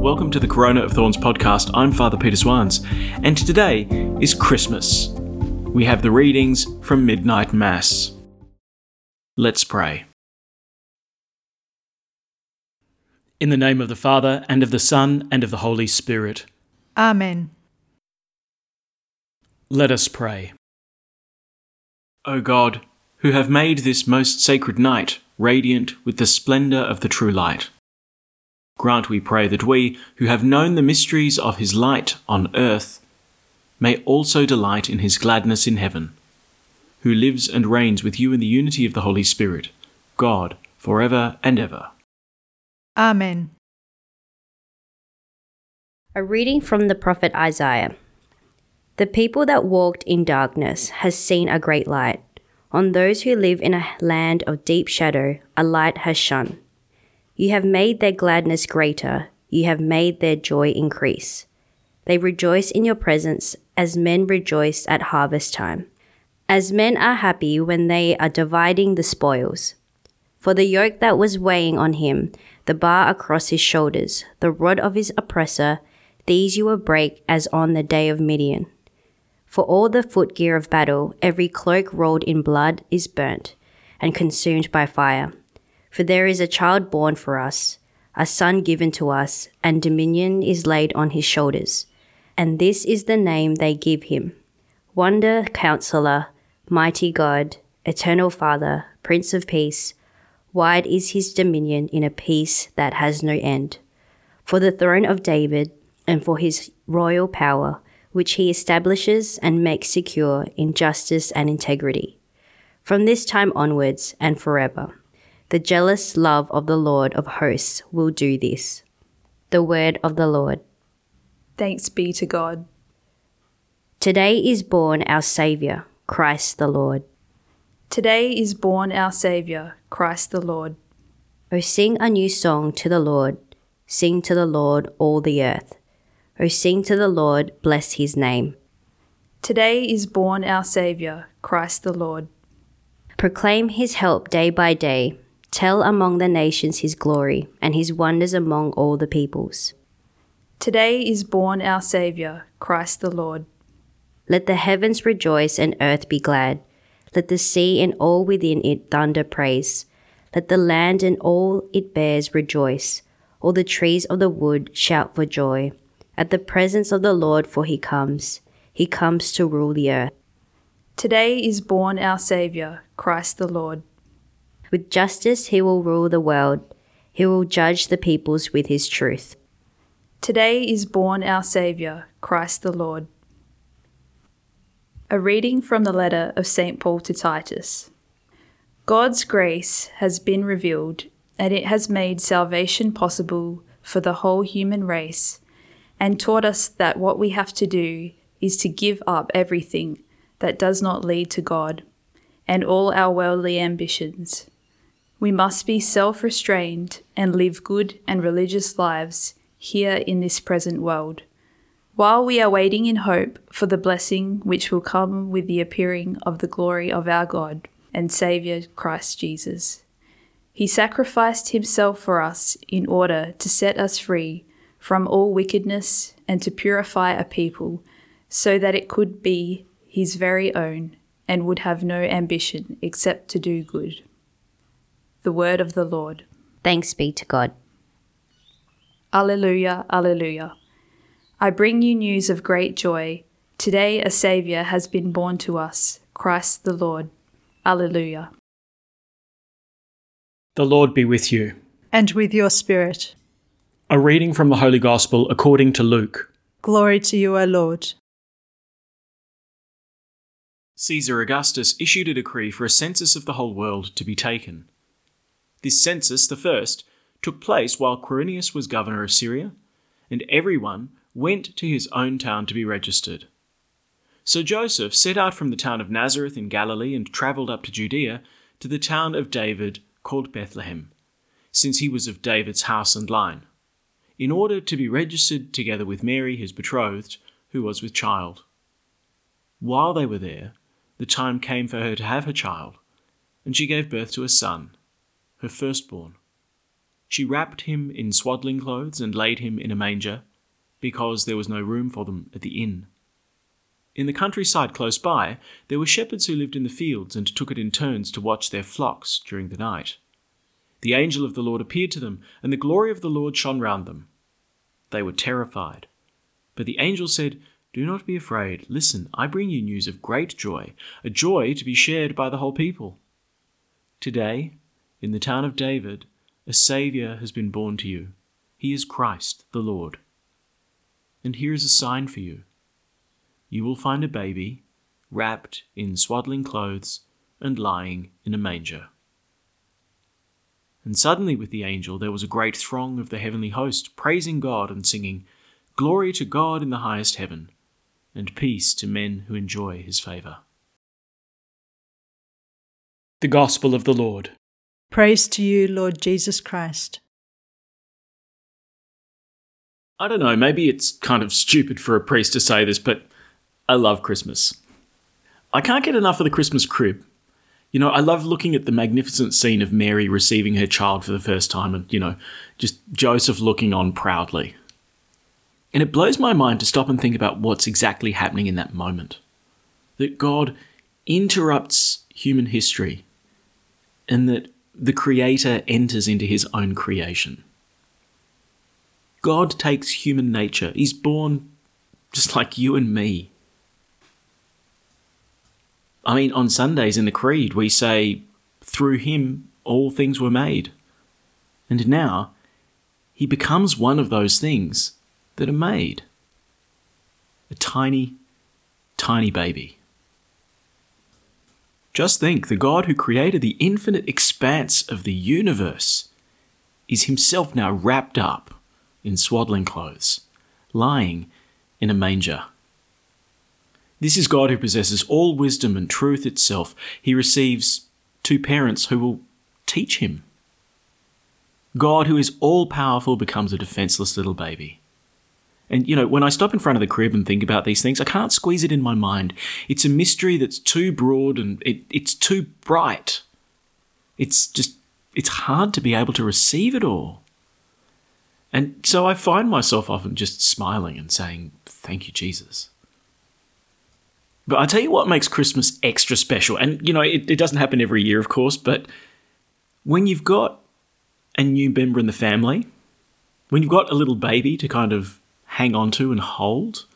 Welcome to the Corona of Thorns podcast. I'm Father Peter Swans, and today is Christmas. We have the readings from Midnight Mass. Let's pray. In the name of the Father, and of the Son, and of the Holy Spirit. Amen. Let us pray. O God, who have made this most sacred night radiant with the splendour of the true light, grant, we pray, that we, who have known the mysteries of his light on earth, may also delight in his gladness in heaven, who lives and reigns with you in the unity of the Holy Spirit, God, for ever and ever. Amen. A reading from the prophet Isaiah. The people that walked in darkness has seen a great light. On those who live in a land of deep shadow, a light has shone. You have made their gladness greater, you have made their joy increase. They rejoice in your presence as men rejoice at harvest time, as men are happy when they are dividing the spoils. For the yoke that was weighing on him, the bar across his shoulders, the rod of his oppressor, these you will break as on the day of Midian. For all the footgear of battle, every cloak rolled in blood is burnt and consumed by fire. For there is a child born for us, a son given to us, and dominion is laid on his shoulders. And this is the name they give him Wonder Counselor, Mighty God, Eternal Father, Prince of Peace. Wide is his dominion in a peace that has no end. For the throne of David, and for his royal power, which he establishes and makes secure in justice and integrity. From this time onwards and forever, the jealous love of the Lord of hosts will do this. The word of the Lord. Thanks be to God. Today is born our Saviour, Christ the Lord. Today is born our Saviour, Christ the Lord. O sing a new song to the Lord, sing to the Lord all the earth. O sing to the Lord, bless his name. Today is born our Saviour, Christ the Lord. Proclaim his help day by day. Tell among the nations his glory and his wonders among all the peoples. Today is born our Saviour, Christ the Lord. Let the heavens rejoice and earth be glad. Let the sea and all within it thunder praise. Let the land and all it bears rejoice. All the trees of the wood shout for joy at the presence of the Lord, for he comes. He comes to rule the earth. Today is born our Saviour, Christ the Lord. With justice he will rule the world. He will judge the peoples with his truth. Today is born our Saviour, Christ the Lord. A reading from the letter of St. Paul to Titus. God's grace has been revealed, and it has made salvation possible for the whole human race and taught us that what we have to do is to give up everything that does not lead to God and all our worldly ambitions. We must be self restrained and live good and religious lives here in this present world, while we are waiting in hope for the blessing which will come with the appearing of the glory of our God and Saviour Christ Jesus. He sacrificed himself for us in order to set us free from all wickedness and to purify a people so that it could be his very own and would have no ambition except to do good. The word of the Lord. Thanks be to God. Alleluia, Alleluia. I bring you news of great joy. Today a Saviour has been born to us, Christ the Lord. Alleluia. The Lord be with you. And with your spirit. A reading from the Holy Gospel according to Luke. Glory to you, O Lord. Caesar Augustus issued a decree for a census of the whole world to be taken. This census, the first, took place while Quirinius was governor of Syria, and everyone went to his own town to be registered. So Joseph set out from the town of Nazareth in Galilee and travelled up to Judea to the town of David called Bethlehem, since he was of David's house and line, in order to be registered together with Mary, his betrothed, who was with child. While they were there, the time came for her to have her child, and she gave birth to a son, her firstborn. She wrapped him in swaddling clothes and laid him in a manger, because there was no room for them at the inn. In the countryside close by, there were shepherds who lived in the fields and took it in turns to watch their flocks during the night. The angel of the Lord appeared to them, and the glory of the Lord shone round them. They were terrified. But the angel said, Do not be afraid. Listen, I bring you news of great joy, a joy to be shared by the whole people. Today, in the town of David, a Saviour has been born to you. He is Christ the Lord. And here is a sign for you you will find a baby wrapped in swaddling clothes and lying in a manger. And suddenly, with the angel, there was a great throng of the heavenly host, praising God and singing, Glory to God in the highest heaven, and peace to men who enjoy his favour. The Gospel of the Lord. Praise to you, Lord Jesus Christ. I don't know, maybe it's kind of stupid for a priest to say this, but I love Christmas. I can't get enough of the Christmas crib. You know, I love looking at the magnificent scene of Mary receiving her child for the first time and, you know, just Joseph looking on proudly. And it blows my mind to stop and think about what's exactly happening in that moment. That God interrupts human history and that the Creator enters into his own creation. God takes human nature. He's born just like you and me. I mean, on Sundays in the Creed, we say, through him all things were made. And now, he becomes one of those things that are made. A tiny, tiny baby. Just think the God who created the infinite expanse of the universe is himself now wrapped up in swaddling clothes, lying in a manger. This is God who possesses all wisdom and truth itself. He receives two parents who will teach him. God, who is all powerful, becomes a defenseless little baby. And, you know, when I stop in front of the crib and think about these things, I can't squeeze it in my mind. It's a mystery that's too broad and it, it's too bright. It's just, it's hard to be able to receive it all. And so I find myself often just smiling and saying, Thank you, Jesus. But I tell you what makes Christmas extra special. And, you know, it, it doesn't happen every year, of course, but when you've got a new member in the family, when you've got a little baby to kind of hang on to and hold,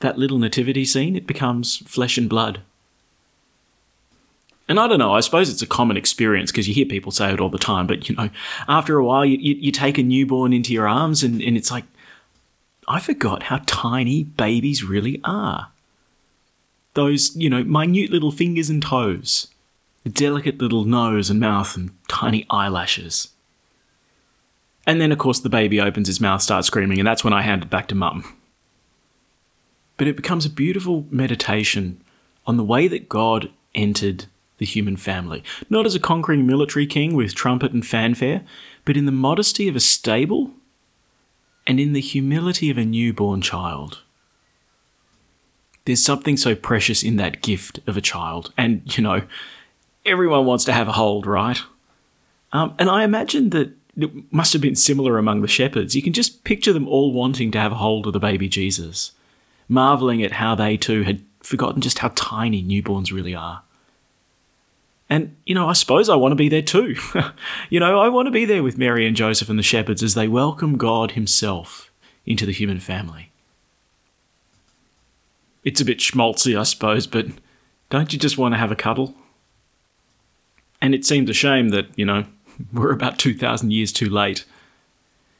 that little nativity scene, it becomes flesh and blood. And I don't know, I suppose it's a common experience because you hear people say it all the time, but you know, after a while, you, you, you take a newborn into your arms and, and it's like, I forgot how tiny babies really are. Those, you know, minute little fingers and toes, the delicate little nose and mouth, and tiny eyelashes. And then, of course, the baby opens his mouth, starts screaming, and that's when I hand it back to mum. But it becomes a beautiful meditation on the way that God entered the human family, not as a conquering military king with trumpet and fanfare, but in the modesty of a stable and in the humility of a newborn child. There's something so precious in that gift of a child, and you know, everyone wants to have a hold, right? Um, and I imagine that it must have been similar among the shepherds. You can just picture them all wanting to have a hold of the baby Jesus, marveling at how they too had forgotten just how tiny newborns really are. And, you know, I suppose I want to be there too. you know, I want to be there with Mary and Joseph and the shepherds as they welcome God Himself into the human family. It's a bit schmaltzy, I suppose, but don't you just want to have a cuddle? And it seems a shame that, you know, we're about 2,000 years too late.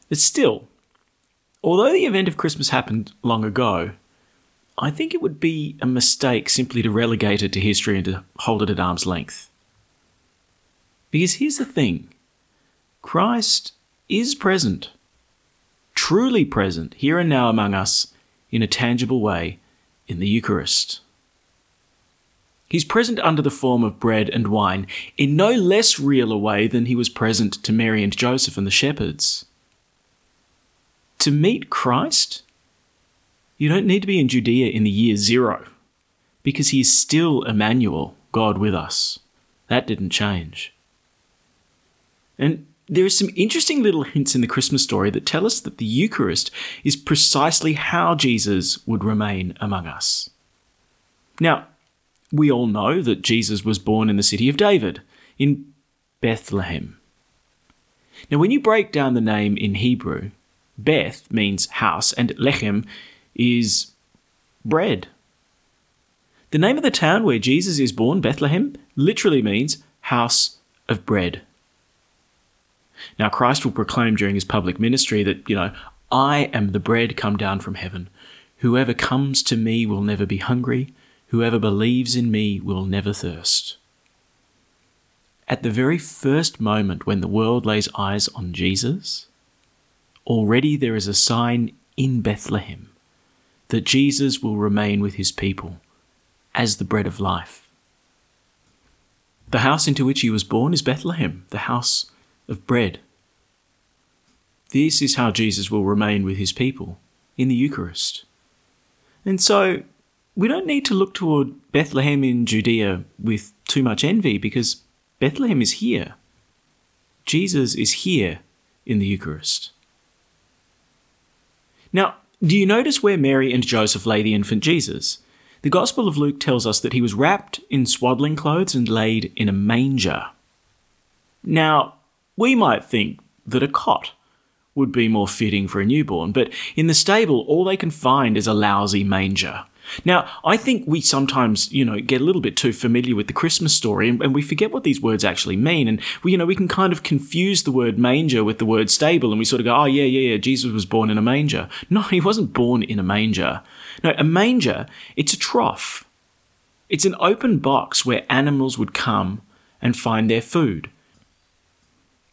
But still, although the event of Christmas happened long ago, I think it would be a mistake simply to relegate it to history and to hold it at arm's length. Because here's the thing Christ is present, truly present, here and now among us in a tangible way in the Eucharist. He's present under the form of bread and wine in no less real a way than he was present to Mary and Joseph and the shepherds. To meet Christ, you don't need to be in Judea in the year zero, because he is still Emmanuel, God with us. That didn't change. And there are some interesting little hints in the Christmas story that tell us that the Eucharist is precisely how Jesus would remain among us. Now, we all know that Jesus was born in the city of David, in Bethlehem. Now, when you break down the name in Hebrew, Beth means house and Lechem is bread. The name of the town where Jesus is born, Bethlehem, literally means house of bread. Now, Christ will proclaim during his public ministry that, you know, I am the bread come down from heaven. Whoever comes to me will never be hungry. Whoever believes in me will never thirst. At the very first moment when the world lays eyes on Jesus, already there is a sign in Bethlehem that Jesus will remain with his people as the bread of life. The house into which he was born is Bethlehem, the house of bread. This is how Jesus will remain with his people in the Eucharist. And so we don't need to look toward Bethlehem in Judea with too much envy because Bethlehem is here. Jesus is here in the Eucharist. Now, do you notice where Mary and Joseph lay the infant Jesus? The Gospel of Luke tells us that he was wrapped in swaddling clothes and laid in a manger. Now, we might think that a cot would be more fitting for a newborn, but in the stable, all they can find is a lousy manger. Now, I think we sometimes, you know, get a little bit too familiar with the Christmas story and, and, we forget what these words actually mean. And we, you know, we can kind of confuse the word manger with the word stable and we sort of go, oh, yeah, yeah, yeah, Jesus was born in a manger. No, he wasn't born in a manger. No, a manger, it's a trough. It's an open box where animals would come and find their food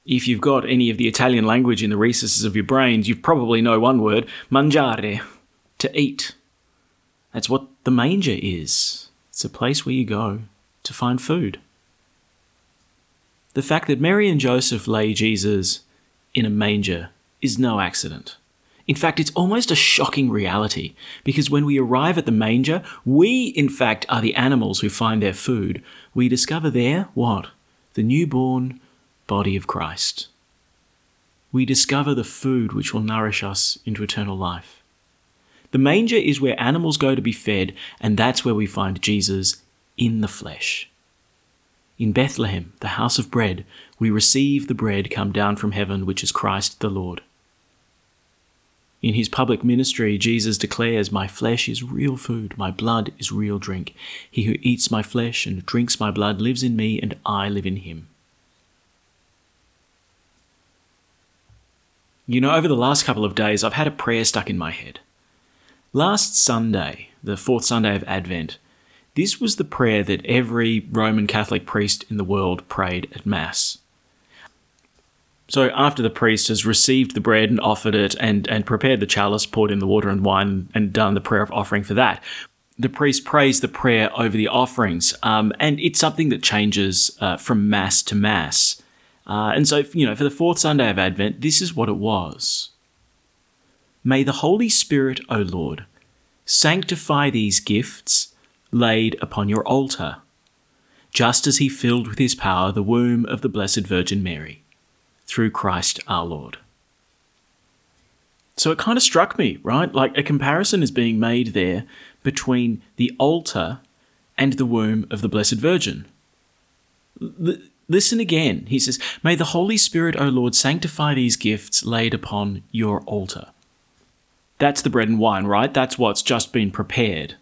if you've got any of the Italian language in the recesses of your brains, you probably know one word mangiare, to eat. That's what the manger is. It's a place where you go to find food. The fact that Mary and Joseph lay Jesus in a manger is no accident. In fact, it's almost a shocking reality because when we arrive at the manger, we, in fact, are the animals who find their food. We discover there what? The newborn body of Christ. We discover the food which will nourish us into eternal life. The manger is where animals go to be fed, and that's where we find Jesus in the flesh. In Bethlehem, the house of bread, we receive the bread come down from heaven, which is Christ the Lord. In his public ministry, Jesus declares, My flesh is real food, my blood is real drink. He who eats my flesh and drinks my blood lives in me, and I live in him. You know, over the last couple of days, I've had a prayer stuck in my head. Last Sunday, the fourth Sunday of Advent, this was the prayer that every Roman Catholic priest in the world prayed at Mass. So, after the priest has received the bread and offered it and, and prepared the chalice, poured in the water and wine, and done the prayer of offering for that, the priest prays the prayer over the offerings. Um, and it's something that changes uh, from Mass to Mass. Uh, and so, you know, for the fourth Sunday of Advent, this is what it was. May the Holy Spirit, O Lord, sanctify these gifts laid upon your altar, just as he filled with his power the womb of the Blessed Virgin Mary, through Christ our Lord. So it kind of struck me, right? Like a comparison is being made there between the altar and the womb of the Blessed Virgin. The, Listen again. He says, May the Holy Spirit, O Lord, sanctify these gifts laid upon your altar. That's the bread and wine, right? That's what's just been prepared.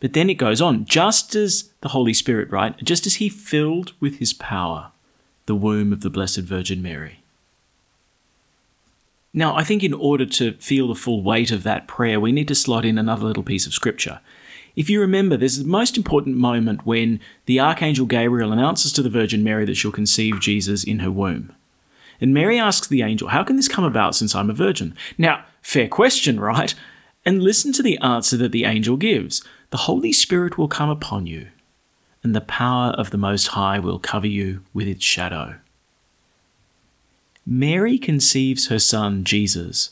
But then it goes on, just as the Holy Spirit, right? Just as he filled with his power the womb of the Blessed Virgin Mary. Now, I think in order to feel the full weight of that prayer, we need to slot in another little piece of scripture. If you remember, there's the most important moment when the Archangel Gabriel announces to the Virgin Mary that she'll conceive Jesus in her womb. And Mary asks the angel, How can this come about since I'm a virgin? Now, fair question, right? And listen to the answer that the angel gives The Holy Spirit will come upon you, and the power of the Most High will cover you with its shadow. Mary conceives her son, Jesus,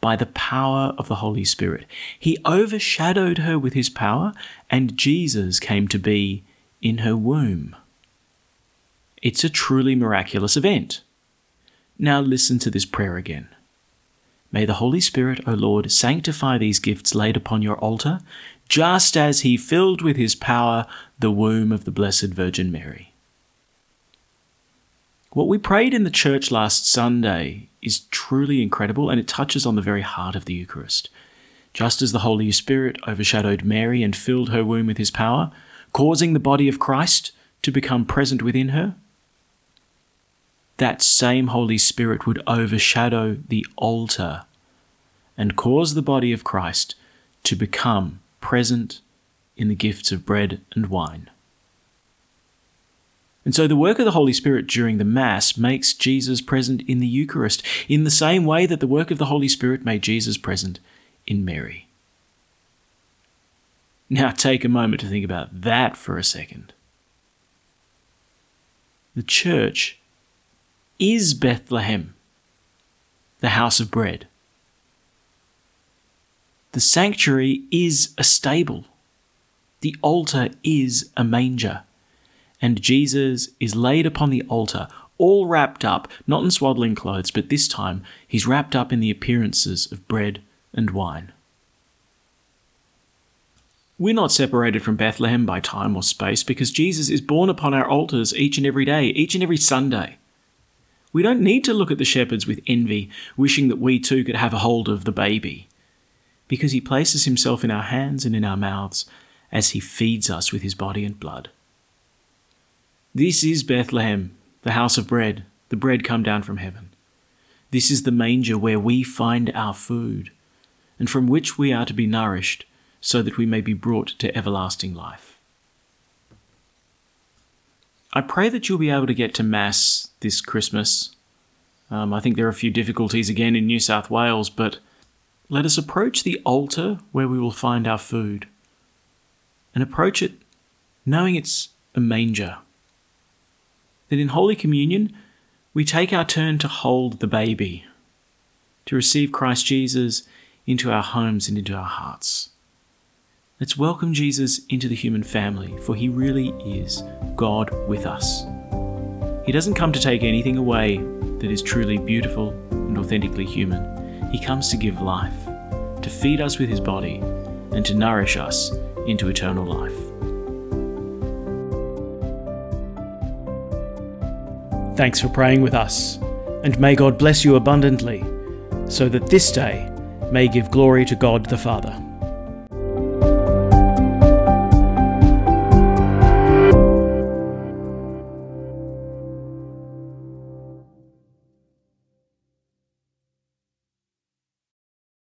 by the power of the Holy Spirit. He overshadowed her with his power, and Jesus came to be in her womb. It's a truly miraculous event, Now listen to this prayer again. May the Holy Spirit, O Lord, sanctify these gifts laid upon your altar, just as he filled with his power the womb of the Blessed Virgin Mary. What we prayed in the church last Sunday is truly incredible and it touches on the very heart of the Eucharist. Just as the Holy Spirit overshadowed Mary and filled her womb with his power, causing the body of Christ to become present within her, that same Holy Spirit would overshadow the altar and cause the body of Christ to become present in the gifts of bread and wine. And so the work of the Holy Spirit during the Mass makes Jesus present in the Eucharist in the same way that the work of the Holy Spirit made Jesus present in Mary. Now take a moment to think about that for a second. The church is Bethlehem, the house of bread. The sanctuary is a stable. The altar is a manger. And Jesus is laid upon the altar, all wrapped up, not in swaddling clothes, but this time he's wrapped up in the appearances of bread and wine. We're not separated from Bethlehem by time or space because Jesus is born upon our altars each and every day, each and every Sunday. We don't need to look at the shepherds with envy, wishing that we too could have a hold of the baby, because he places himself in our hands and in our mouths as he feeds us with his body and blood. This is Bethlehem, the house of bread, the bread come down from heaven. This is the manger where we find our food, and from which we are to be nourished, so that we may be brought to everlasting life. I pray that you'll be able to get to Mass this Christmas. Um, I think there are a few difficulties again in New South Wales, but let us approach the altar where we will find our food and approach it knowing it's a manger. That in Holy Communion, we take our turn to hold the baby, to receive Christ Jesus into our homes and into our hearts. Let's welcome Jesus into the human family, for he really is God with us. He doesn't come to take anything away that is truly beautiful and authentically human. He comes to give life, to feed us with his body, and to nourish us into eternal life. Thanks for praying with us, and may God bless you abundantly, so that this day may give glory to God the Father.